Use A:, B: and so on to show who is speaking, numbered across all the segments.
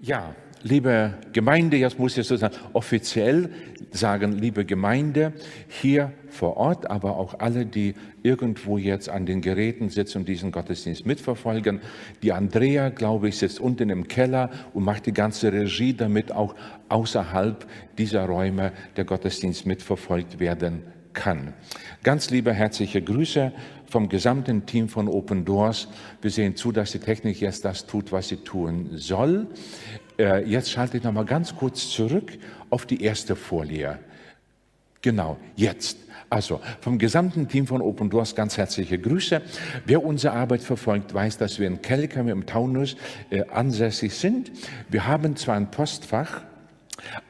A: Ja, liebe Gemeinde, jetzt muss ich sozusagen offiziell sagen, liebe Gemeinde hier vor Ort, aber auch alle, die irgendwo jetzt an den Geräten sitzen und diesen Gottesdienst mitverfolgen. Die Andrea, glaube ich, sitzt unten im Keller und macht die ganze Regie, damit auch außerhalb dieser Räume der Gottesdienst mitverfolgt werden kann. Ganz liebe herzliche Grüße vom gesamten Team von Open Doors. Wir sehen zu, dass die Technik jetzt das tut, was sie tun soll. Äh, jetzt schalte ich noch mal ganz kurz zurück auf die erste Folie. Genau, jetzt. Also vom gesamten Team von Open Doors ganz herzliche Grüße. Wer unsere Arbeit verfolgt, weiß, dass wir in Kelkheim im Taunus äh, ansässig sind. Wir haben zwar ein Postfach,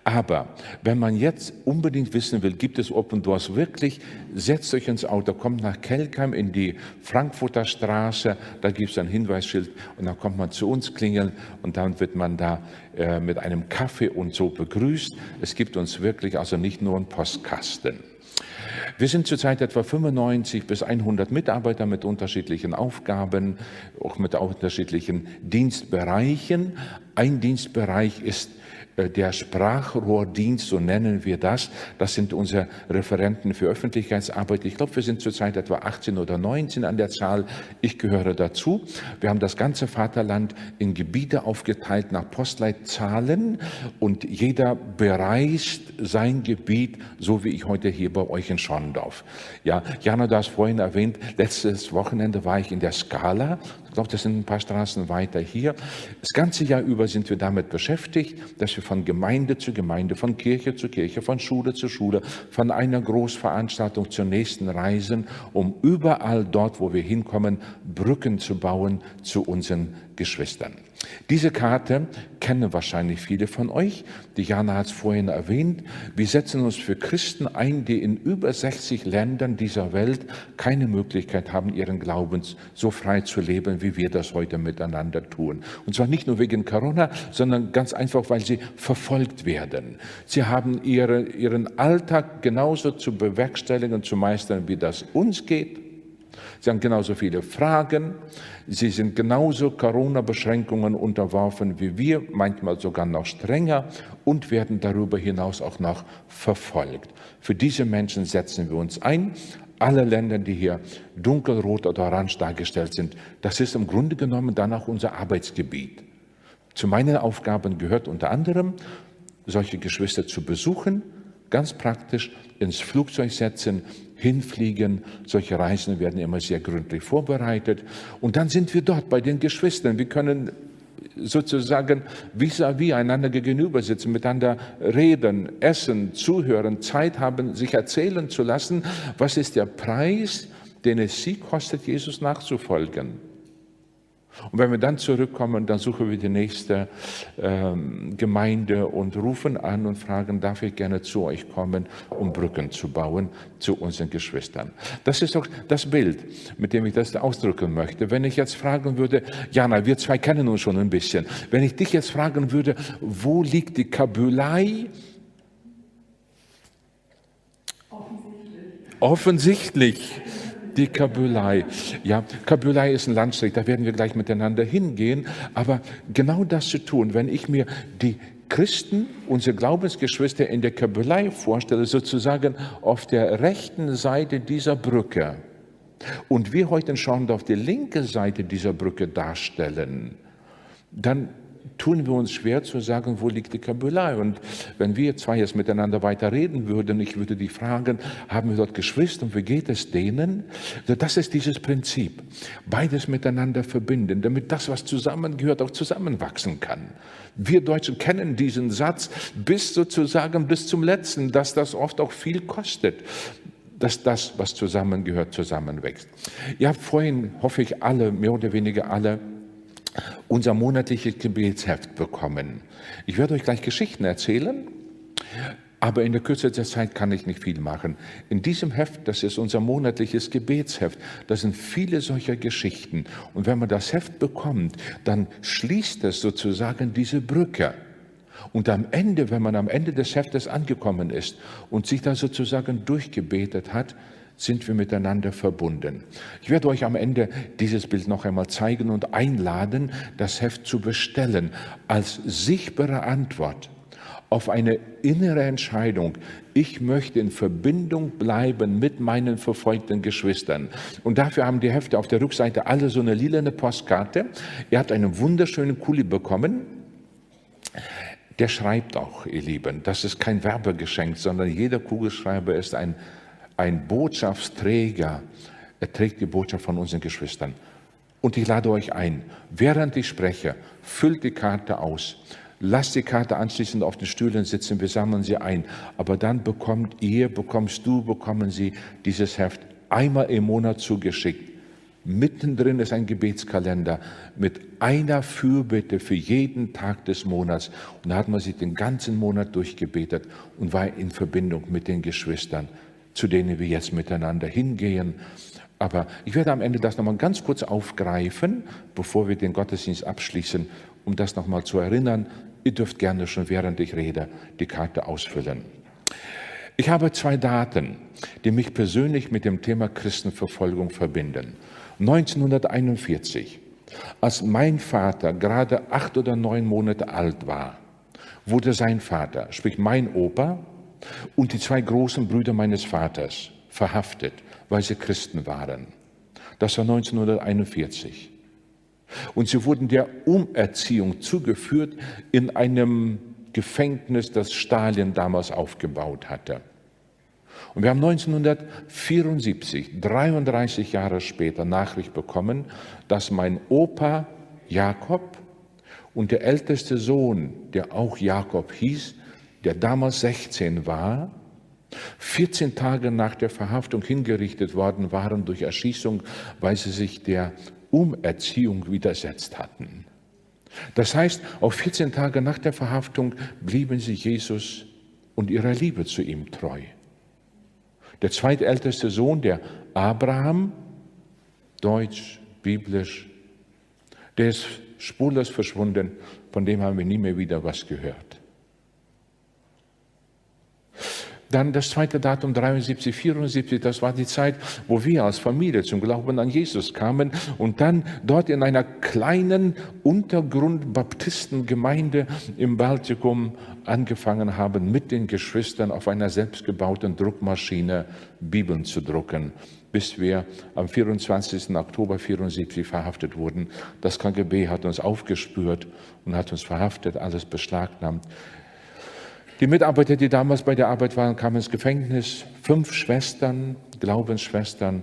A: aber wenn man jetzt unbedingt wissen will, gibt es Open Doors wirklich, setzt euch ins Auto, kommt nach Kelkheim in die Frankfurter Straße, da gibt es ein Hinweisschild und dann kommt man zu uns klingeln und dann wird man da äh, mit einem Kaffee und so begrüßt. Es gibt uns wirklich also nicht nur einen Postkasten. Wir sind zurzeit etwa 95 bis 100 Mitarbeiter mit unterschiedlichen Aufgaben, auch mit unterschiedlichen Dienstbereichen. Ein Dienstbereich ist der Sprachrohrdienst, so nennen wir das. Das sind unsere Referenten für Öffentlichkeitsarbeit. Ich glaube, wir sind zurzeit etwa 18 oder 19 an der Zahl. Ich gehöre dazu. Wir haben das ganze Vaterland in Gebiete aufgeteilt nach Postleitzahlen und jeder bereist sein Gebiet, so wie ich heute hier bei euch in Schorndorf. Ja, Jana, du hast vorhin erwähnt, letztes Wochenende war ich in der Skala glaube, das sind ein paar Straßen weiter hier. Das ganze Jahr über sind wir damit beschäftigt, dass wir von Gemeinde zu Gemeinde, von Kirche zu Kirche, von Schule zu Schule, von einer Großveranstaltung zur nächsten reisen, um überall dort, wo wir hinkommen, Brücken zu bauen zu unseren Geschwistern. Diese Karte kennen wahrscheinlich viele von euch. Die Jana hat es vorhin erwähnt. Wir setzen uns für Christen ein, die in über 60 Ländern dieser Welt keine Möglichkeit haben, ihren Glauben so frei zu leben, wie wir das heute miteinander tun. Und zwar nicht nur wegen Corona, sondern ganz einfach, weil sie verfolgt werden. Sie haben ihre, ihren Alltag genauso zu bewerkstelligen und zu meistern, wie das uns geht. Sie haben genauso viele Fragen. Sie sind genauso Corona-Beschränkungen unterworfen wie wir, manchmal sogar noch strenger und werden darüber hinaus auch noch verfolgt. Für diese Menschen setzen wir uns ein. Alle Länder, die hier dunkelrot oder orange dargestellt sind, das ist im Grunde genommen dann auch unser Arbeitsgebiet. Zu meinen Aufgaben gehört unter anderem, solche Geschwister zu besuchen, ganz praktisch ins Flugzeug setzen, hinfliegen. Solche Reisen werden immer sehr gründlich vorbereitet. Und dann sind wir dort bei den Geschwistern. Wir können sozusagen vis-à-vis -vis einander gegenüber sitzen, miteinander reden, essen, zuhören, Zeit haben, sich erzählen zu lassen, was ist der Preis, den es sie kostet, Jesus nachzufolgen. Und wenn wir dann zurückkommen, dann suchen wir die nächste ähm, Gemeinde und rufen an und fragen, darf ich gerne zu euch kommen, um Brücken zu bauen zu unseren Geschwistern. Das ist auch das Bild, mit dem ich das ausdrücken möchte. Wenn ich jetzt fragen würde, Jana, wir zwei kennen uns schon ein bisschen. Wenn ich dich jetzt fragen würde, wo liegt die Kabylei? Offensichtlich. Offensichtlich die Kabylei. Ja, Kabylei ist ein Landstrich, da werden wir gleich miteinander hingehen. Aber genau das zu tun, wenn ich mir die Christen, unsere Glaubensgeschwister in der Kabylei vorstelle, sozusagen auf der rechten Seite dieser Brücke, und wir heute in Schorndorf die linke Seite dieser Brücke darstellen, dann tun wir uns schwer zu sagen, wo liegt die Kabylei. Und wenn wir zwei jetzt miteinander weiter reden würden, ich würde die fragen, haben wir dort Geschwister und wie geht es denen? Das ist dieses Prinzip. Beides miteinander verbinden, damit das, was zusammengehört, auch zusammenwachsen kann. Wir Deutschen kennen diesen Satz bis sozusagen bis zum letzten, dass das oft auch viel kostet dass das, was zusammengehört, zusammenwächst. Ihr habt vorhin, hoffe ich, alle, mehr oder weniger alle, unser monatliches Gebetsheft bekommen. Ich werde euch gleich Geschichten erzählen, aber in der Kürze der Zeit kann ich nicht viel machen. In diesem Heft, das ist unser monatliches Gebetsheft, da sind viele solcher Geschichten. Und wenn man das Heft bekommt, dann schließt es sozusagen diese Brücke. Und am Ende, wenn man am Ende des Heftes angekommen ist und sich da sozusagen durchgebetet hat, sind wir miteinander verbunden. Ich werde euch am Ende dieses Bild noch einmal zeigen und einladen, das Heft zu bestellen als sichtbare Antwort auf eine innere Entscheidung. Ich möchte in Verbindung bleiben mit meinen verfolgten Geschwistern. Und dafür haben die Hefte auf der Rückseite alle so eine lilane Postkarte. Er hat einen wunderschönen Kuli bekommen. Der schreibt auch, ihr Lieben. Das ist kein Werbegeschenk, sondern jeder Kugelschreiber ist ein, ein Botschaftsträger. Er trägt die Botschaft von unseren Geschwistern. Und ich lade euch ein, während ich spreche, füllt die Karte aus Lasst die Karte anschließend auf den Stühlen sitzen, wir sammeln sie ein. Aber dann bekommt ihr, bekommst du, bekommen sie dieses Heft einmal im Monat zugeschickt. Mittendrin ist ein Gebetskalender mit einer Fürbitte für jeden Tag des Monats. Und da hat man sich den ganzen Monat durchgebetet und war in Verbindung mit den Geschwistern, zu denen wir jetzt miteinander hingehen. Aber ich werde am Ende das nochmal ganz kurz aufgreifen, bevor wir den Gottesdienst abschließen, um das nochmal zu erinnern, Ihr dürft gerne schon während ich rede die Karte ausfüllen. Ich habe zwei Daten, die mich persönlich mit dem Thema Christenverfolgung verbinden. 1941, als mein Vater gerade acht oder neun Monate alt war, wurde sein Vater, sprich mein Opa und die zwei großen Brüder meines Vaters verhaftet, weil sie Christen waren. Das war 1941. Und sie wurden der Umerziehung zugeführt in einem Gefängnis, das Stalin damals aufgebaut hatte. Und wir haben 1974, 33 Jahre später, Nachricht bekommen, dass mein Opa Jakob und der älteste Sohn, der auch Jakob hieß, der damals 16 war, 14 Tage nach der Verhaftung hingerichtet worden waren durch Erschießung, weil sie sich der Umerziehung widersetzt hatten. Das heißt, auf 14 Tage nach der Verhaftung blieben sie Jesus und ihrer Liebe zu ihm treu. Der zweitälteste Sohn, der Abraham, deutsch, biblisch, der ist spurlos verschwunden, von dem haben wir nie mehr wieder was gehört. Dann das zweite Datum 73, 74, das war die Zeit, wo wir als Familie zum Glauben an Jesus kamen und dann dort in einer kleinen Untergrund-Baptistengemeinde im Baltikum angefangen haben, mit den Geschwistern auf einer selbstgebauten Druckmaschine Bibeln zu drucken, bis wir am 24. Oktober 74 verhaftet wurden. Das KGB hat uns aufgespürt und hat uns verhaftet, alles beschlagnahmt. Die Mitarbeiter, die damals bei der Arbeit waren, kamen ins Gefängnis. Fünf Schwestern, Glaubensschwestern,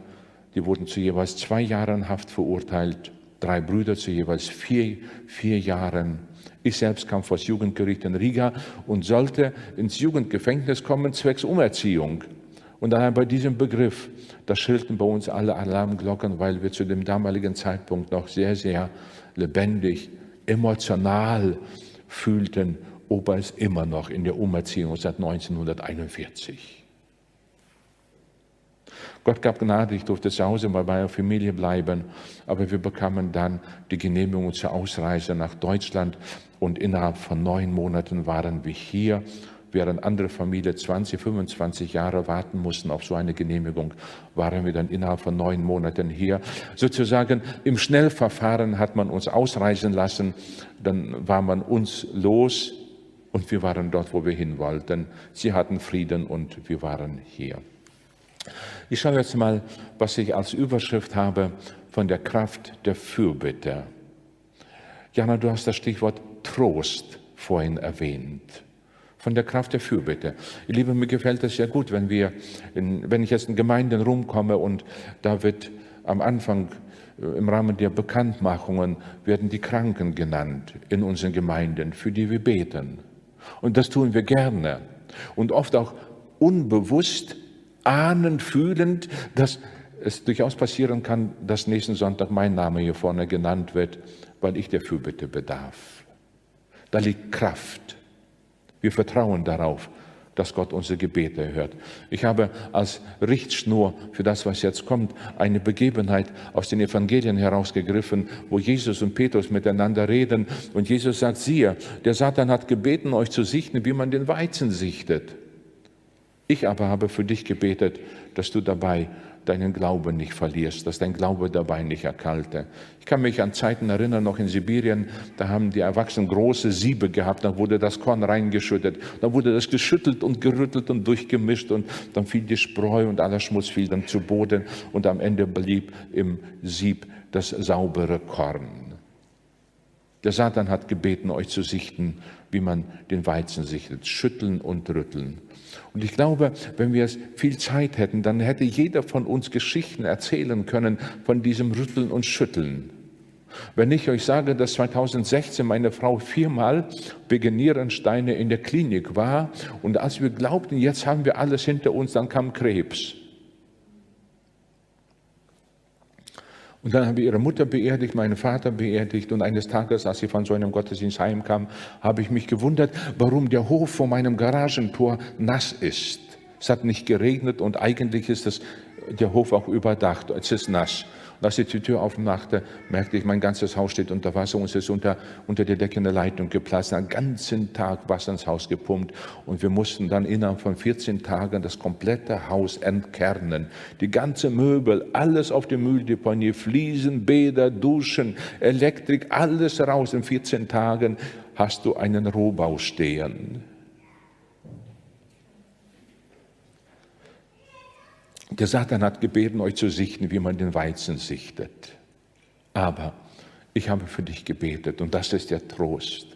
A: die wurden zu jeweils zwei Jahren Haft verurteilt. Drei Brüder zu jeweils vier, vier Jahren. Ich selbst kam vor das Jugendgericht in Riga und sollte ins Jugendgefängnis kommen, zwecks Umerziehung. Und allein bei diesem Begriff, da schrillten bei uns alle Alarmglocken, weil wir zu dem damaligen Zeitpunkt noch sehr, sehr lebendig, emotional fühlten Opa ist immer noch in der Umerziehung seit 1941. Gott gab Gnade, ich durfte zu Hause bei der Familie bleiben, aber wir bekamen dann die Genehmigung zur Ausreise nach Deutschland und innerhalb von neun Monaten waren wir hier, während andere Familien 20, 25 Jahre warten mussten auf so eine Genehmigung, waren wir dann innerhalb von neun Monaten hier. Sozusagen im Schnellverfahren hat man uns ausreisen lassen, dann war man uns los, und wir waren dort, wo wir hin wollten. Sie hatten Frieden und wir waren hier. Ich schaue jetzt mal, was ich als Überschrift habe von der Kraft der Fürbitte. Jana, du hast das Stichwort Trost vorhin erwähnt. Von der Kraft der Fürbitte. Ihr Lieben, mir gefällt es sehr gut, wenn wir, in, wenn ich jetzt in Gemeinden rumkomme und da wird am Anfang äh, im Rahmen der Bekanntmachungen werden die Kranken genannt in unseren Gemeinden, für die wir beten. Und das tun wir gerne. Und oft auch unbewusst, ahnend, fühlend, dass es durchaus passieren kann, dass nächsten Sonntag mein Name hier vorne genannt wird, weil ich der Fürbitte bedarf. Da liegt Kraft. Wir vertrauen darauf, dass Gott unsere Gebete hört. Ich habe als Richtschnur für das, was jetzt kommt, eine Begebenheit aus den Evangelien herausgegriffen, wo Jesus und Petrus miteinander reden und Jesus sagt, siehe, der Satan hat gebeten, euch zu sichten, wie man den Weizen sichtet. Ich aber habe für dich gebetet, dass du dabei deinen Glauben nicht verlierst, dass dein Glaube dabei nicht erkalte. Ich kann mich an Zeiten erinnern, noch in Sibirien, da haben die Erwachsenen große Siebe gehabt, da wurde das Korn reingeschüttet, da wurde das geschüttelt und gerüttelt und durchgemischt und dann fiel die Spreu und aller Schmutz fiel dann zu Boden und am Ende blieb im Sieb das saubere Korn. Der Satan hat gebeten, euch zu sichten, wie man den Weizen sichtet, schütteln und rütteln. Und ich glaube, wenn wir viel Zeit hätten, dann hätte jeder von uns Geschichten erzählen können von diesem Rütteln und Schütteln. Wenn ich euch sage, dass 2016 meine Frau viermal wegen Nierensteine in der Klinik war und als wir glaubten, jetzt haben wir alles hinter uns, dann kam Krebs. Und dann haben wir ihre Mutter beerdigt, meinen Vater beerdigt. Und eines Tages, als sie von so einem Gottesdienst heimkam, habe ich mich gewundert, warum der Hof vor meinem Garagentor nass ist. Es hat nicht geregnet und eigentlich ist das, der Hof auch überdacht. Es ist nass. Als ich die Tür aufmachte, merkte ich, mein ganzes Haus steht unter Wasser und es ist unter, unter der Decke eine Leitung geplatzt. Einen ganzen Tag Wasser ins Haus gepumpt und wir mussten dann innerhalb von 14 Tagen das komplette Haus entkernen. Die ganze Möbel, alles auf dem Mülldeponie, Fliesen, Bäder, Duschen, Elektrik, alles raus. In 14 Tagen hast du einen Rohbau stehen. Der Satan hat gebeten, euch zu sichten, wie man den Weizen sichtet. Aber ich habe für dich gebetet und das ist der Trost,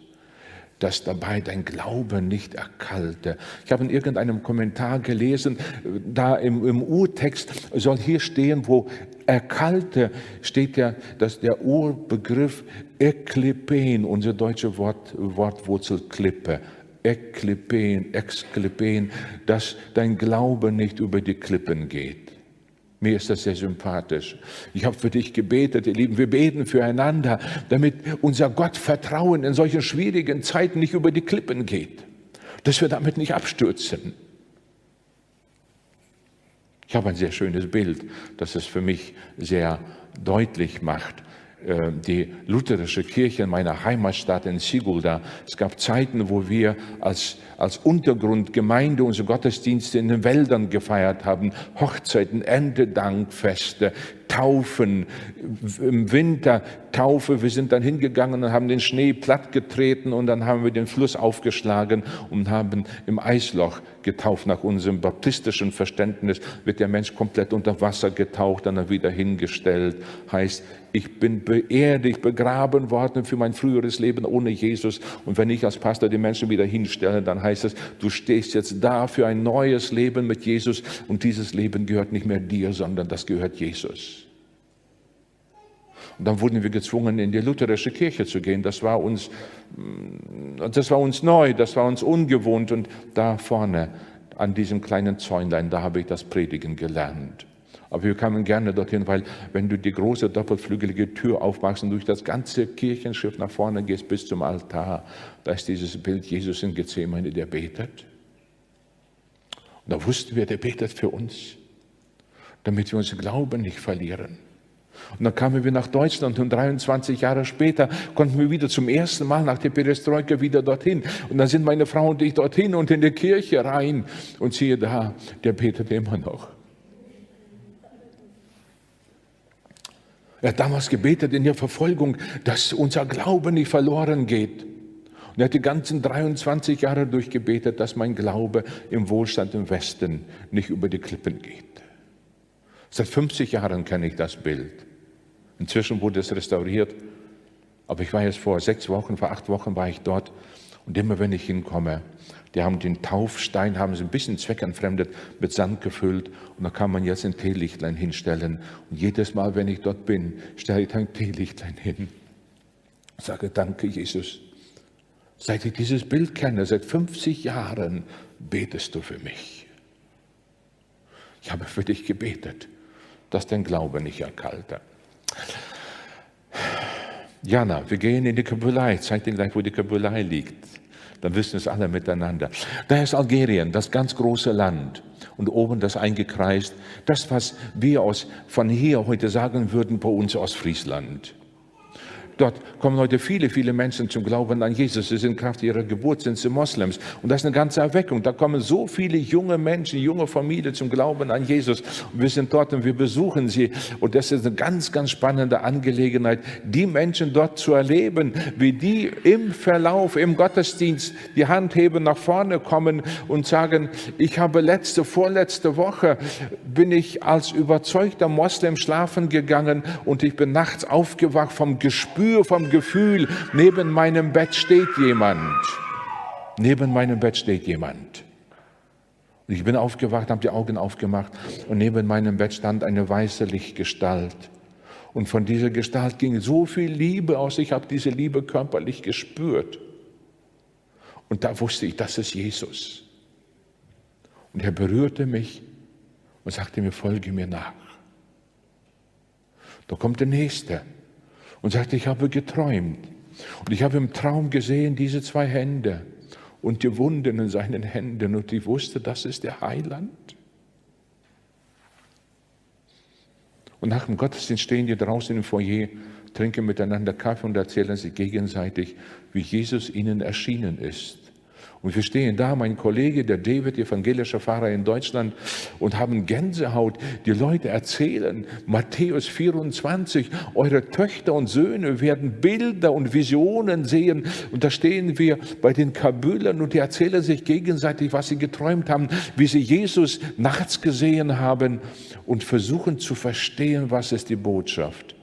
A: dass dabei dein Glaube nicht erkalte. Ich habe in irgendeinem Kommentar gelesen, da im, im Urtext soll hier stehen, wo erkalte steht ja, dass der Urbegriff eklipen, unser deutsche Wort, Wortwurzel Klippe, Ekklipen, Exklipen, dass dein Glaube nicht über die Klippen geht. Mir ist das sehr sympathisch. Ich habe für dich gebetet, ihr Lieben. Wir beten füreinander, damit unser Gottvertrauen in solchen schwierigen Zeiten nicht über die Klippen geht. Dass wir damit nicht abstürzen. Ich habe ein sehr schönes Bild, das es für mich sehr deutlich macht. Äh, die lutherische Kirche in meiner Heimatstadt in Sigulda. Es gab Zeiten, wo wir als, als Untergrundgemeinde unsere Gottesdienste in den Wäldern gefeiert haben, Hochzeiten, Endedankfeste, Taufen, im Winter Taufe. Wir sind dann hingegangen und haben den Schnee plattgetreten und dann haben wir den Fluss aufgeschlagen und haben im Eisloch getauft. Nach unserem baptistischen Verständnis wird der Mensch komplett unter Wasser getaucht, dann wieder hingestellt. Heißt, ich bin beerdigt, begraben worden für mein früheres Leben ohne Jesus. Und wenn ich als Pastor die Menschen wieder hinstelle, dann heißt es, du stehst jetzt da für ein neues Leben mit Jesus und dieses Leben gehört nicht mehr dir, sondern das gehört Jesus. Und dann wurden wir gezwungen, in die lutherische Kirche zu gehen. Das war uns, mm, das war uns neu, das war uns ungewohnt. Und da vorne, an diesem kleinen Zäunlein, da habe ich das Predigen gelernt. Aber wir kamen gerne dorthin, weil wenn du die große doppelflügelige Tür aufmachst und durch das ganze Kirchenschiff nach vorne gehst bis zum Altar, da ist dieses Bild Jesus in Gethsemane, der betet. Und da wussten wir, der betet für uns, damit wir unseren Glauben nicht verlieren. Und dann kamen wir nach Deutschland und 23 Jahre später konnten wir wieder zum ersten Mal nach der Perestroika wieder dorthin. Und dann sind meine Frau und ich dorthin und in die Kirche rein. Und siehe da, der betet immer noch. Er hat damals gebetet in der Verfolgung, dass unser Glaube nicht verloren geht. Und er hat die ganzen 23 Jahre durchgebetet, dass mein Glaube im Wohlstand im Westen nicht über die Klippen geht. Seit 50 Jahren kenne ich das Bild. Inzwischen wurde es restauriert. Aber ich war jetzt vor sechs Wochen, vor acht Wochen war ich dort. Und immer wenn ich hinkomme, die haben den Taufstein, haben sie ein bisschen zweckentfremdet, mit Sand gefüllt. Und da kann man jetzt ein Teelichtlein hinstellen. Und jedes Mal, wenn ich dort bin, stelle ich ein Teelichtlein hin. Sage, danke Jesus. Seit ich dieses Bild kenne, seit 50 Jahren, betest du für mich. Ich habe für dich gebetet, dass dein Glaube nicht erkalte. Jana, wir gehen in die Kabulei. Zeig dir gleich, wo die Kabulei liegt. Dann wissen es alle miteinander. Da ist Algerien, das ganz große Land. Und oben das eingekreist. Das, was wir aus, von hier heute sagen würden, bei uns aus Friesland. Dort kommen heute viele, viele Menschen zum Glauben an Jesus. Sie sind Kraft ihrer Geburt, sind sie Moslems. Und das ist eine ganze Erweckung. Da kommen so viele junge Menschen, junge Familien zum Glauben an Jesus. Und wir sind dort und wir besuchen sie. Und das ist eine ganz, ganz spannende Angelegenheit, die Menschen dort zu erleben, wie die im Verlauf, im Gottesdienst die Hand heben, nach vorne kommen und sagen, ich habe letzte, vorletzte Woche bin ich als überzeugter Moslem schlafen gegangen und ich bin nachts aufgewacht vom Gespür, vom Gefühl, neben meinem Bett steht jemand. Neben meinem Bett steht jemand. Und ich bin aufgewacht, habe die Augen aufgemacht und neben meinem Bett stand eine weiße Lichtgestalt. Und von dieser Gestalt ging so viel Liebe aus. Ich habe diese Liebe körperlich gespürt. Und da wusste ich, das ist Jesus. Und er berührte mich und sagte mir, folge mir nach. Da kommt der Nächste und sagte, ich habe geträumt. Und ich habe im Traum gesehen, diese zwei Hände und die Wunden in seinen Händen. Und ich wusste, das ist der Heiland. Und nach dem Gottesdienst stehen die draußen im Foyer, trinken miteinander Kaffee und erzählen sich gegenseitig, wie Jesus ihnen erschienen ist. Und wir stehen da, mein Kollege, der David, evangelischer Pfarrer in Deutschland, und haben Gänsehaut. Die Leute erzählen, Matthäus 24, eure Töchter und Söhne werden Bilder und Visionen sehen. Und da stehen wir bei den Kabylern und die erzählen sich gegenseitig, was sie geträumt haben, wie sie Jesus nachts gesehen haben und versuchen zu verstehen, was ist die Botschaft.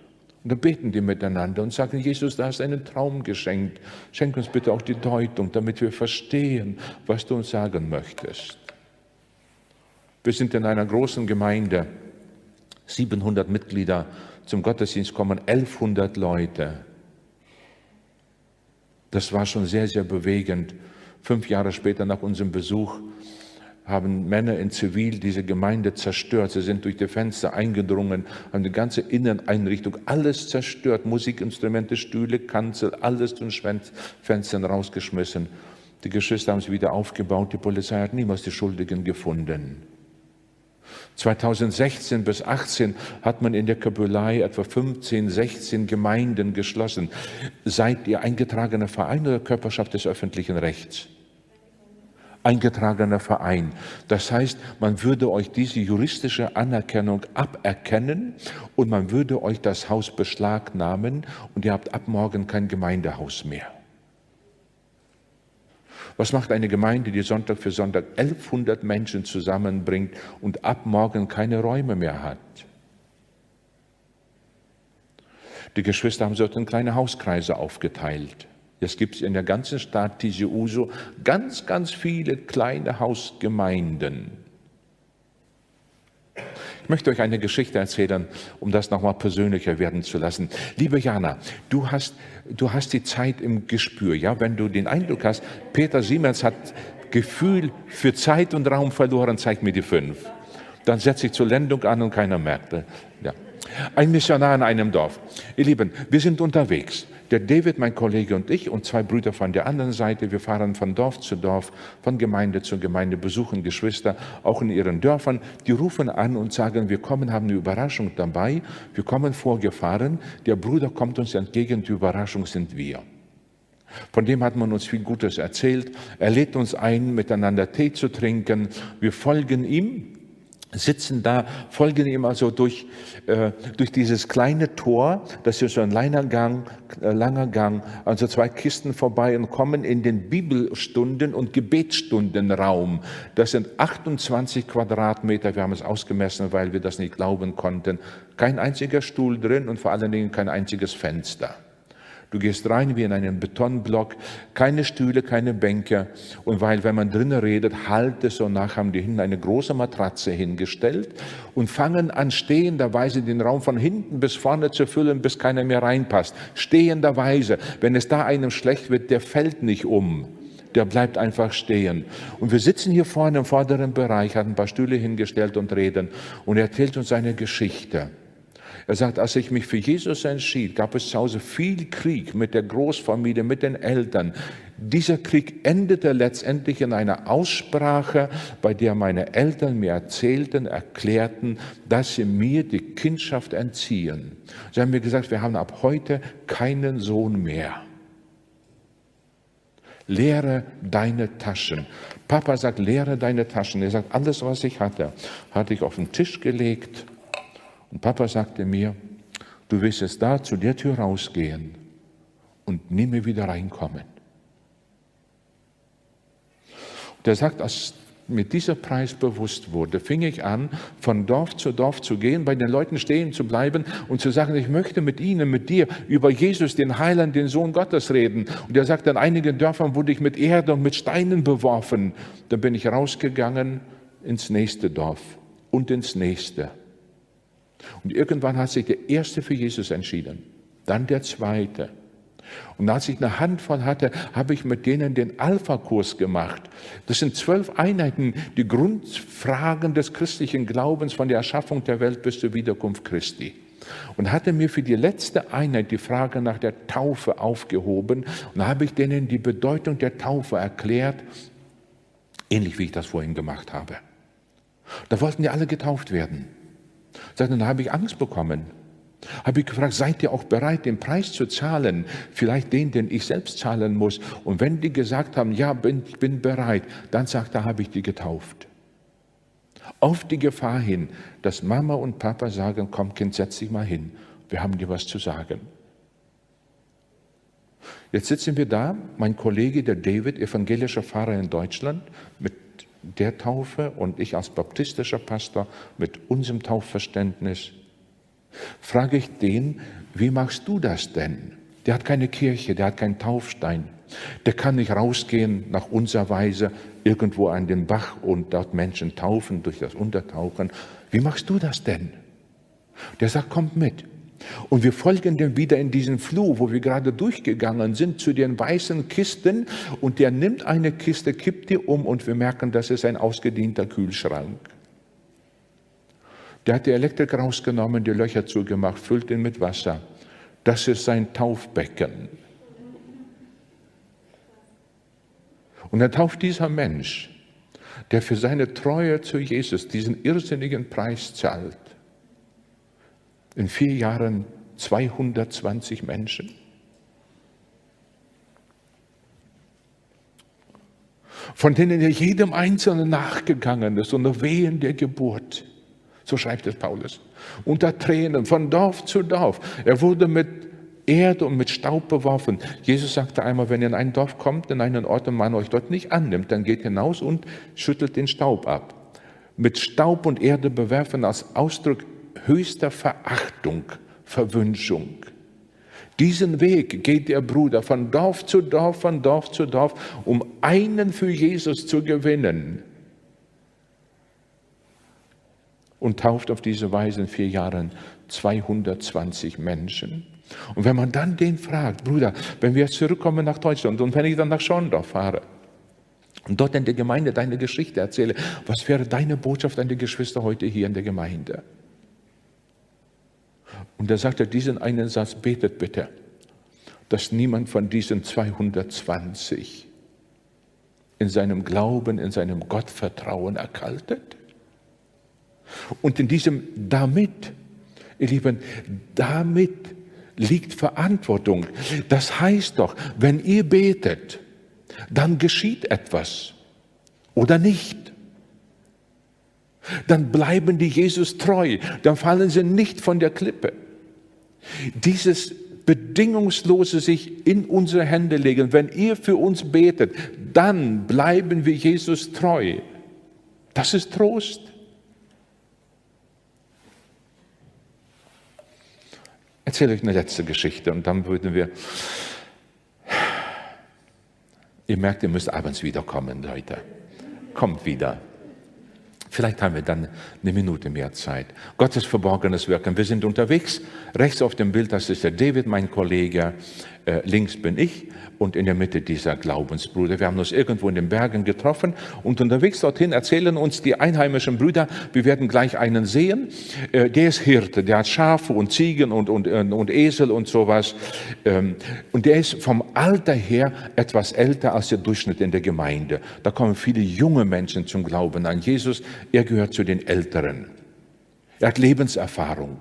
A: Und dann beten die miteinander und sagen, Jesus, du hast einen Traum geschenkt. Schenk uns bitte auch die Deutung, damit wir verstehen, was du uns sagen möchtest. Wir sind in einer großen Gemeinde, 700 Mitglieder, zum Gottesdienst kommen 1100 Leute. Das war schon sehr, sehr bewegend. Fünf Jahre später nach unserem Besuch haben Männer in Zivil diese Gemeinde zerstört. Sie sind durch die Fenster eingedrungen, haben die ganze Inneneinrichtung, alles zerstört, Musikinstrumente, Stühle, Kanzel, alles durch Fenstern rausgeschmissen. Die Geschwister haben sie wieder aufgebaut, die Polizei hat niemals die Schuldigen gefunden. 2016 bis 2018 hat man in der Kabylei etwa 15, 16 Gemeinden geschlossen. Seid ihr eingetragener Verein oder Körperschaft des öffentlichen Rechts? Eingetragener Verein. Das heißt, man würde euch diese juristische Anerkennung aberkennen und man würde euch das Haus beschlagnahmen und ihr habt ab morgen kein Gemeindehaus mehr. Was macht eine Gemeinde, die Sonntag für Sonntag 1100 Menschen zusammenbringt und ab morgen keine Räume mehr hat? Die Geschwister haben dort in kleine Hauskreise aufgeteilt. Es gibt in der ganzen Stadt Uso ganz, ganz viele kleine Hausgemeinden. Ich möchte euch eine Geschichte erzählen, um das nochmal persönlicher werden zu lassen. Liebe Jana, du hast, du hast die Zeit im Gespür, ja? Wenn du den Eindruck hast, Peter Siemens hat Gefühl für Zeit und Raum verloren, zeig mir die fünf. Dann setze ich zur Lendung an und keiner merkte. Ja. Ein Missionar in einem Dorf. Ihr Lieben, wir sind unterwegs. Der David, mein Kollege und ich und zwei Brüder von der anderen Seite, wir fahren von Dorf zu Dorf, von Gemeinde zu Gemeinde, besuchen Geschwister, auch in ihren Dörfern. Die rufen an und sagen, wir kommen, haben eine Überraschung dabei. Wir kommen vorgefahren. Der Bruder kommt uns entgegen. Die Überraschung sind wir. Von dem hat man uns viel Gutes erzählt. Er lädt uns ein, miteinander Tee zu trinken. Wir folgen ihm sitzen da, folgen ihm also durch, äh, durch dieses kleine Tor, das ist so ein langer Gang, äh, langer Gang, also zwei Kisten vorbei und kommen in den Bibelstunden- und Gebetsstundenraum. Das sind 28 Quadratmeter, wir haben es ausgemessen, weil wir das nicht glauben konnten. Kein einziger Stuhl drin und vor allen Dingen kein einziges Fenster. Du gehst rein wie in einen Betonblock, keine Stühle, keine Bänke. Und weil, wenn man drinnen redet, halt es so nach, haben die hinten eine große Matratze hingestellt und fangen an, stehenderweise den Raum von hinten bis vorne zu füllen, bis keiner mehr reinpasst. Stehenderweise. Wenn es da einem schlecht wird, der fällt nicht um der bleibt einfach stehen. Und wir sitzen hier vorne im vorderen Bereich, hat ein paar Stühle hingestellt und reden und er erzählt uns seine Geschichte. Er sagt, als ich mich für Jesus entschied, gab es zu Hause viel Krieg mit der Großfamilie, mit den Eltern. Dieser Krieg endete letztendlich in einer Aussprache, bei der meine Eltern mir erzählten, erklärten, dass sie mir die Kindschaft entziehen. Sie haben mir gesagt, wir haben ab heute keinen Sohn mehr. Leere deine Taschen. Papa sagt, leere deine Taschen. Er sagt, alles, was ich hatte, hatte ich auf den Tisch gelegt. Und Papa sagte mir, du wirst jetzt da zu der Tür rausgehen und nie mehr wieder reinkommen. Und er sagt, als mir dieser Preis bewusst wurde, fing ich an, von Dorf zu Dorf zu gehen, bei den Leuten stehen zu bleiben und zu sagen, ich möchte mit ihnen, mit dir über Jesus, den Heiland, den Sohn Gottes reden. Und er sagt, in einigen Dörfern wurde ich mit Erde und mit Steinen beworfen. Dann bin ich rausgegangen ins nächste Dorf und ins nächste. Und irgendwann hat sich der Erste für Jesus entschieden, dann der Zweite. Und als ich eine Handvoll hatte, habe ich mit denen den Alpha-Kurs gemacht. Das sind zwölf Einheiten, die Grundfragen des christlichen Glaubens von der Erschaffung der Welt bis zur Wiederkunft Christi. Und hatte mir für die letzte Einheit die Frage nach der Taufe aufgehoben und habe ich denen die Bedeutung der Taufe erklärt, ähnlich wie ich das vorhin gemacht habe. Da wollten die alle getauft werden. Dann habe ich Angst bekommen. Habe ich gefragt, seid ihr auch bereit, den Preis zu zahlen? Vielleicht den, den ich selbst zahlen muss. Und wenn die gesagt haben, ja, bin, bin bereit, dann sagt er, habe ich die getauft. Auf die Gefahr hin, dass Mama und Papa sagen, komm Kind, setz dich mal hin. Wir haben dir was zu sagen. Jetzt sitzen wir da, mein Kollege, der David, evangelischer Pfarrer in Deutschland, mit der Taufe und ich als baptistischer Pastor mit unserem Taufverständnis, frage ich den, wie machst du das denn? Der hat keine Kirche, der hat keinen Taufstein. Der kann nicht rausgehen nach unserer Weise irgendwo an den Bach und dort Menschen taufen durch das Untertauchen. Wie machst du das denn? Der sagt, kommt mit. Und wir folgen dem wieder in diesen Flur, wo wir gerade durchgegangen sind, zu den weißen Kisten. Und der nimmt eine Kiste, kippt die um und wir merken, das ist ein ausgedienter Kühlschrank. Der hat die Elektrik rausgenommen, die Löcher zugemacht, füllt ihn mit Wasser. Das ist sein Taufbecken. Und dann tauft dieser Mensch, der für seine Treue zu Jesus diesen irrsinnigen Preis zahlt, in vier Jahren 220 Menschen. Von denen er jedem Einzelnen nachgegangen ist unter Wehen der Geburt. So schreibt es Paulus. Unter Tränen, von Dorf zu Dorf. Er wurde mit Erde und mit Staub beworfen. Jesus sagte einmal, wenn ihr in ein Dorf kommt, in einen Ort und man euch dort nicht annimmt, dann geht hinaus und schüttelt den Staub ab. Mit Staub und Erde bewerfen als Ausdruck höchster Verachtung, Verwünschung. Diesen Weg geht der Bruder von Dorf zu Dorf, von Dorf zu Dorf, um einen für Jesus zu gewinnen. Und tauft auf diese Weise in vier Jahren 220 Menschen. Und wenn man dann den fragt, Bruder, wenn wir zurückkommen nach Deutschland und wenn ich dann nach Schorndorf fahre und dort in der Gemeinde deine Geschichte erzähle, was wäre deine Botschaft an die Geschwister heute hier in der Gemeinde? Und da sagt er diesen einen Satz, betet bitte, dass niemand von diesen 220 in seinem Glauben, in seinem Gottvertrauen erkaltet. Und in diesem damit, ihr Lieben, damit liegt Verantwortung. Das heißt doch, wenn ihr betet, dann geschieht etwas oder nicht dann bleiben die Jesus treu, dann fallen sie nicht von der Klippe. Dieses bedingungslose sich in unsere Hände legen, wenn ihr für uns betet, dann bleiben wir Jesus treu. Das ist Trost. Erzähle euch eine letzte Geschichte und dann würden wir. Ihr merkt, ihr müsst abends wiederkommen, Leute. Kommt wieder. Vielleicht haben wir dann eine Minute mehr Zeit. Gottes verborgenes Wirken. Wir sind unterwegs. Rechts auf dem Bild, das ist der David, mein Kollege. Äh, links bin ich und in der Mitte dieser Glaubensbrüder. Wir haben uns irgendwo in den Bergen getroffen und unterwegs dorthin erzählen uns die einheimischen Brüder, wir werden gleich einen sehen, äh, der ist Hirte, der hat Schafe und Ziegen und, und, und Esel und sowas. Ähm, und der ist vom Alter her etwas älter als der Durchschnitt in der Gemeinde. Da kommen viele junge Menschen zum Glauben an Jesus. Er gehört zu den Älteren. Er hat Lebenserfahrung.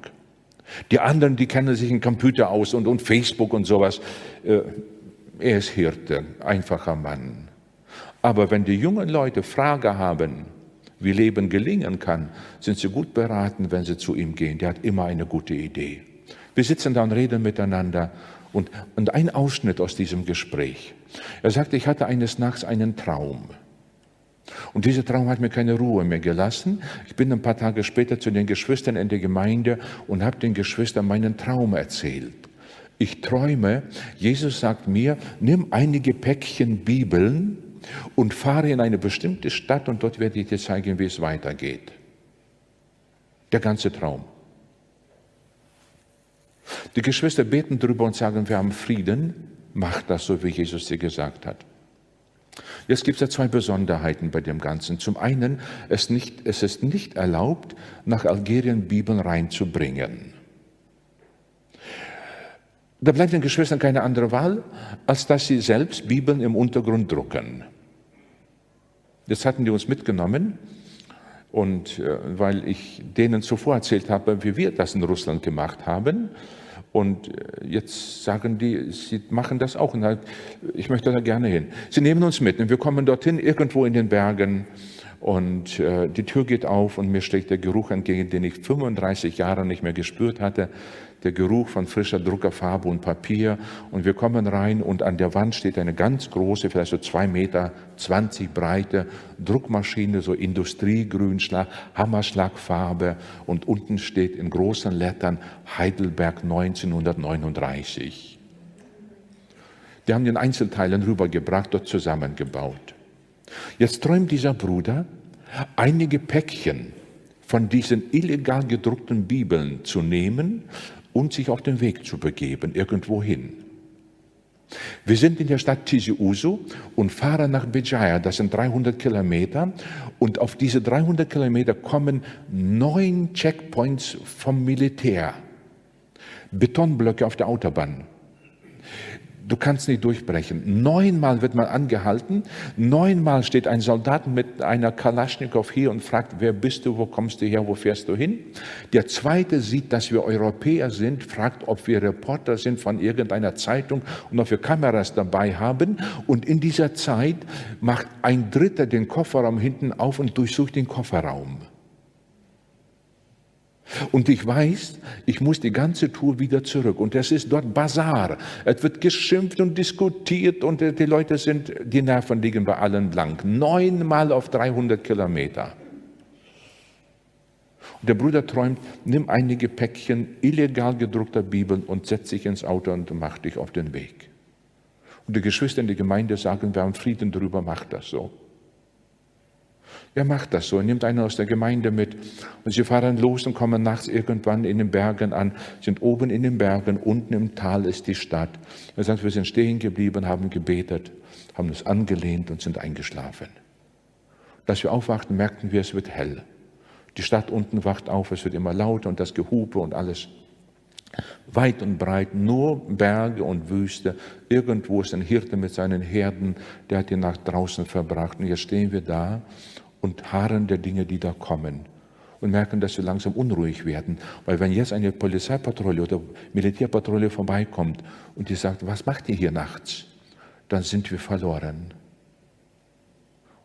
A: Die anderen, die kennen sich in Computer aus und, und Facebook und sowas. Äh, er ist Hirte, einfacher Mann. Aber wenn die jungen Leute Frage haben, wie Leben gelingen kann, sind sie gut beraten, wenn sie zu ihm gehen. Der hat immer eine gute Idee. Wir sitzen da und reden miteinander. Und, und ein Ausschnitt aus diesem Gespräch. Er sagte, ich hatte eines Nachts einen Traum. Und dieser Traum hat mir keine Ruhe mehr gelassen. Ich bin ein paar Tage später zu den Geschwistern in der Gemeinde und habe den Geschwistern meinen Traum erzählt. Ich träume, Jesus sagt mir, nimm einige Päckchen Bibeln und fahre in eine bestimmte Stadt und dort werde ich dir zeigen, wie es weitergeht. Der ganze Traum. Die Geschwister beten darüber und sagen, wir haben Frieden, mach das so, wie Jesus dir gesagt hat. Jetzt gibt es ja zwei Besonderheiten bei dem Ganzen. Zum einen, es, nicht, es ist nicht erlaubt, nach Algerien Bibeln reinzubringen. Da bleibt den Geschwistern keine andere Wahl, als dass sie selbst Bibeln im Untergrund drucken. Das hatten die uns mitgenommen. Und äh, weil ich denen zuvor erzählt habe, wie wir das in Russland gemacht haben, und äh, jetzt sagen die, sie machen das auch. Ich möchte da gerne hin. Sie nehmen uns mit und wir kommen dorthin, irgendwo in den Bergen. Und äh, die Tür geht auf und mir schlägt der Geruch entgegen, den ich 35 Jahre nicht mehr gespürt hatte der Geruch von frischer Druckerfarbe und Papier. Und wir kommen rein und an der Wand steht eine ganz große, vielleicht so zwei Meter, 20 breite Druckmaschine, so Industriegrünschlag, Hammerschlagfarbe. Und unten steht in großen Lettern Heidelberg 1939. Die haben den Einzelteilen rübergebracht, dort zusammengebaut. Jetzt träumt dieser Bruder, einige Päckchen von diesen illegal gedruckten Bibeln zu nehmen und sich auf den Weg zu begeben, irgendwohin. Wir sind in der Stadt Tizi-Ouzou und fahren nach Béjaïa, das sind 300 Kilometer. Und auf diese 300 Kilometer kommen neun Checkpoints vom Militär. Betonblöcke auf der Autobahn. Du kannst nicht durchbrechen. Neunmal wird man angehalten. Neunmal steht ein Soldat mit einer Kalaschnikow hier und fragt, wer bist du, wo kommst du her, wo fährst du hin? Der zweite sieht, dass wir Europäer sind, fragt, ob wir Reporter sind von irgendeiner Zeitung und ob wir Kameras dabei haben. Und in dieser Zeit macht ein Dritter den Kofferraum hinten auf und durchsucht den Kofferraum. Und ich weiß, ich muss die ganze Tour wieder zurück. Und es ist dort Bazar. Es wird geschimpft und diskutiert und die Leute sind, die Nerven liegen bei allen blank. Neunmal auf 300 Kilometer. Und der Bruder träumt, nimm einige Päckchen illegal gedruckter Bibeln und setz dich ins Auto und mach dich auf den Weg. Und die Geschwister in der Gemeinde sagen, wir haben Frieden darüber, mach das so. Er macht das so, er nimmt einen aus der Gemeinde mit und sie fahren los und kommen nachts irgendwann in den Bergen an, sind oben in den Bergen, unten im Tal ist die Stadt. Er sagt, wir sind stehen geblieben, haben gebetet, haben uns angelehnt und sind eingeschlafen. Als wir aufwachten, merkten wir, es wird hell. Die Stadt unten wacht auf, es wird immer lauter und das Gehupe und alles. Weit und breit, nur Berge und Wüste. Irgendwo ist ein Hirte mit seinen Herden, der hat die Nacht draußen verbracht. Und jetzt stehen wir da und harren der Dinge, die da kommen und merken, dass wir langsam unruhig werden. Weil wenn jetzt eine Polizeipatrouille oder Militärpatrouille vorbeikommt und die sagt, was macht ihr hier nachts, dann sind wir verloren.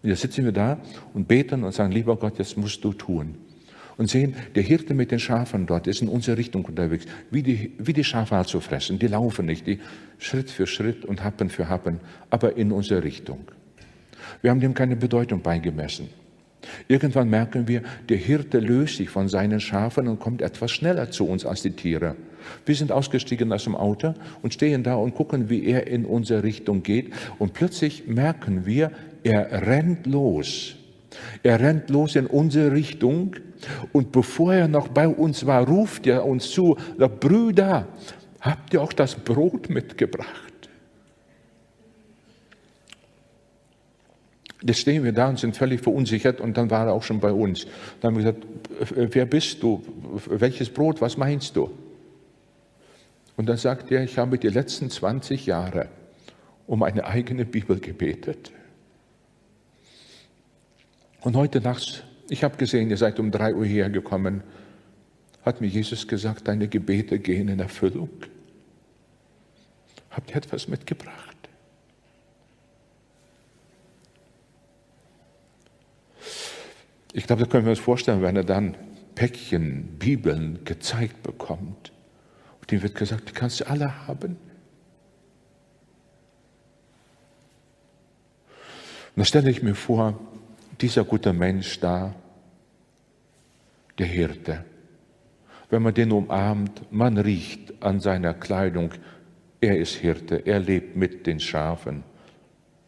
A: Und jetzt sitzen wir da und beten und sagen, lieber Gott, jetzt musst du tun. Und sehen, der Hirte mit den Schafen dort ist in unsere Richtung unterwegs, wie die, wie die Schafe halt zu fressen. Die laufen nicht, die Schritt für Schritt und Happen für Happen, aber in unsere Richtung. Wir haben dem keine Bedeutung beigemessen. Irgendwann merken wir, der Hirte löst sich von seinen Schafen und kommt etwas schneller zu uns als die Tiere. Wir sind ausgestiegen aus dem Auto und stehen da und gucken, wie er in unsere Richtung geht. Und plötzlich merken wir, er rennt los. Er rennt los in unsere Richtung. Und bevor er noch bei uns war, ruft er uns zu, Brüder, habt ihr auch das Brot mitgebracht? Jetzt stehen wir da und sind völlig verunsichert und dann war er auch schon bei uns. Dann haben wir gesagt, wer bist du? Welches Brot? Was meinst du? Und dann sagt er, ich habe die letzten 20 Jahre um eine eigene Bibel gebetet. Und heute Nacht, ich habe gesehen, ihr seid um drei Uhr hergekommen, hat mir Jesus gesagt, deine Gebete gehen in Erfüllung. Habt ihr etwas mitgebracht? Ich glaube, das können wir uns vorstellen, wenn er dann Päckchen, Bibeln gezeigt bekommt. Und ihm wird gesagt, die kannst du alle haben. Und da stelle ich mir vor, dieser gute Mensch da, der Hirte, wenn man den umarmt, man riecht an seiner Kleidung, er ist Hirte, er lebt mit den Schafen,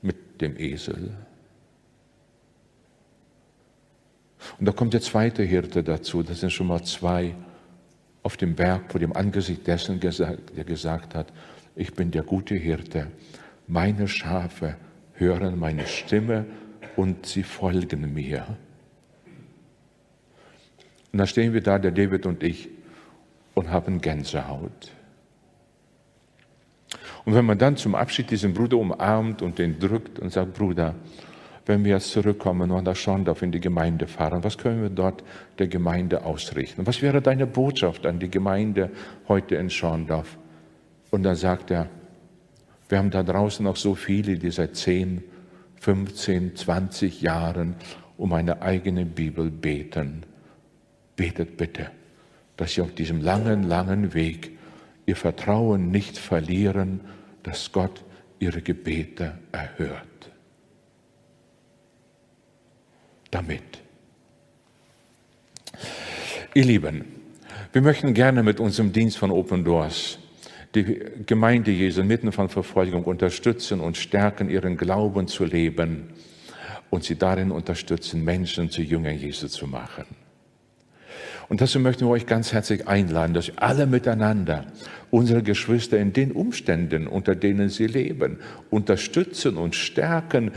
A: mit dem Esel. Und da kommt der zweite Hirte dazu, das sind schon mal zwei auf dem Berg vor dem Angesicht dessen, der gesagt hat, ich bin der gute Hirte, meine Schafe hören meine Stimme und sie folgen mir. Und da stehen wir da, der David und ich, und haben Gänsehaut. Und wenn man dann zum Abschied diesen Bruder umarmt und den drückt und sagt, Bruder, wenn wir jetzt zurückkommen und nach Schorndorf in die Gemeinde fahren, was können wir dort der Gemeinde ausrichten? Was wäre deine Botschaft an die Gemeinde heute in Schorndorf? Und dann sagt er, wir haben da draußen noch so viele, die seit 10, 15, 20 Jahren um eine eigene Bibel beten. Betet bitte, dass sie auf diesem langen, langen Weg ihr Vertrauen nicht verlieren, dass Gott ihre Gebete erhört. Damit. Ihr Lieben, wir möchten gerne mit unserem Dienst von Open Doors die Gemeinde Jesu mitten von Verfolgung unterstützen und stärken, ihren Glauben zu leben und sie darin unterstützen, Menschen zu Jüngern Jesu zu machen. Und dazu möchten wir euch ganz herzlich einladen, dass alle miteinander unsere Geschwister in den Umständen, unter denen sie leben, unterstützen und stärken,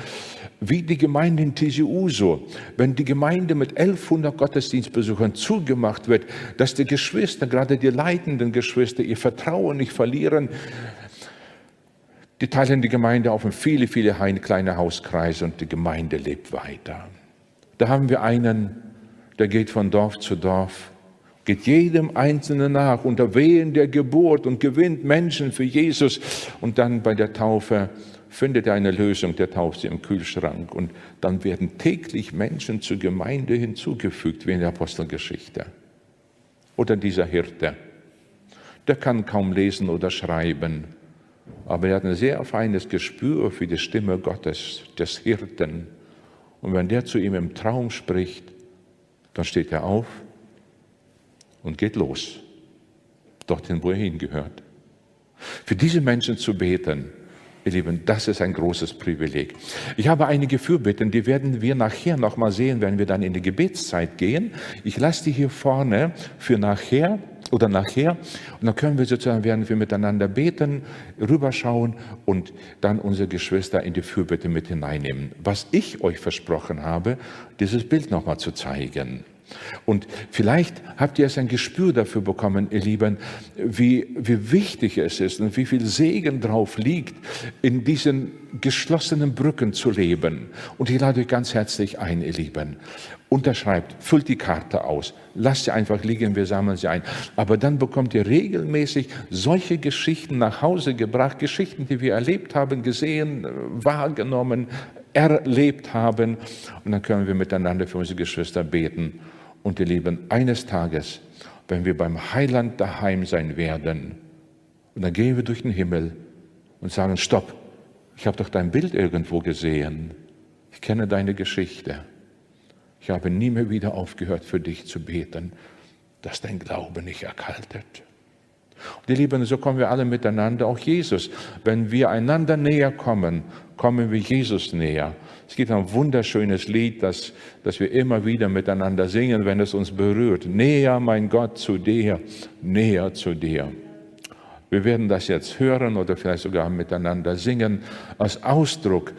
A: wie die Gemeinde in Tisiuso. Wenn die Gemeinde mit 1100 Gottesdienstbesuchern zugemacht wird, dass die Geschwister, gerade die leitenden Geschwister, ihr Vertrauen nicht verlieren, die teilen die Gemeinde auf in viele, viele kleine Hauskreise und die Gemeinde lebt weiter. Da haben wir einen, der geht von Dorf zu Dorf, geht jedem Einzelnen nach unter Wehen der Geburt und gewinnt Menschen für Jesus. Und dann bei der Taufe findet er eine Lösung, der tauft sie im Kühlschrank. Und dann werden täglich Menschen zur Gemeinde hinzugefügt, wie in der Apostelgeschichte. Oder dieser Hirte, der kann kaum lesen oder schreiben, aber er hat ein sehr feines Gespür für die Stimme Gottes, des Hirten. Und wenn der zu ihm im Traum spricht, dann steht er auf und geht los, dorthin, wo er hingehört. Für diese Menschen zu beten, ihr Lieben, das ist ein großes Privileg. Ich habe einige Fürbitten, die werden wir nachher noch mal sehen, wenn wir dann in die Gebetszeit gehen. Ich lasse die hier vorne für nachher oder nachher und dann können wir sozusagen, während wir miteinander beten, rüberschauen und dann unsere Geschwister in die Fürbitte mit hineinnehmen. Was ich euch versprochen habe, dieses Bild noch mal zu zeigen. Und vielleicht habt ihr es ein Gespür dafür bekommen, ihr Lieben, wie, wie wichtig es ist und wie viel Segen drauf liegt, in diesen geschlossenen Brücken zu leben. Und ich lade euch ganz herzlich ein, ihr Lieben. Unterschreibt, füllt die Karte aus, lasst sie einfach liegen, wir sammeln sie ein. Aber dann bekommt ihr regelmäßig solche Geschichten nach Hause gebracht, Geschichten, die wir erlebt haben, gesehen, wahrgenommen, erlebt haben. Und dann können wir miteinander für unsere Geschwister beten und ihr Lieben, eines Tages, wenn wir beim Heiland daheim sein werden, und dann gehen wir durch den Himmel und sagen, stopp, ich habe doch dein Bild irgendwo gesehen. Ich kenne deine Geschichte. Ich habe nie mehr wieder aufgehört, für dich zu beten, dass dein Glaube nicht erkaltet. Und ihr Lieben, so kommen wir alle miteinander, auch Jesus. Wenn wir einander näher kommen, kommen wir Jesus näher. Es gibt ein wunderschönes Lied, das, das wir immer wieder miteinander singen, wenn es uns berührt. Näher, mein Gott, zu dir, näher zu dir. Wir werden das jetzt hören oder vielleicht sogar miteinander singen, als Ausdruck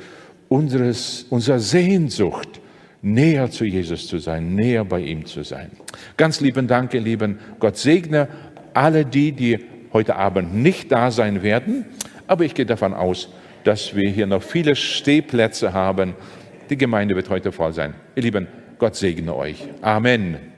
A: unseres, unserer Sehnsucht, näher zu Jesus zu sein, näher bei ihm zu sein. Ganz lieben Dank, ihr Lieben. Gott segne alle die, die heute Abend nicht da sein werden. Aber ich gehe davon aus, dass wir hier noch viele Stehplätze haben. Die Gemeinde wird heute voll sein. Ihr Lieben, Gott segne euch. Amen.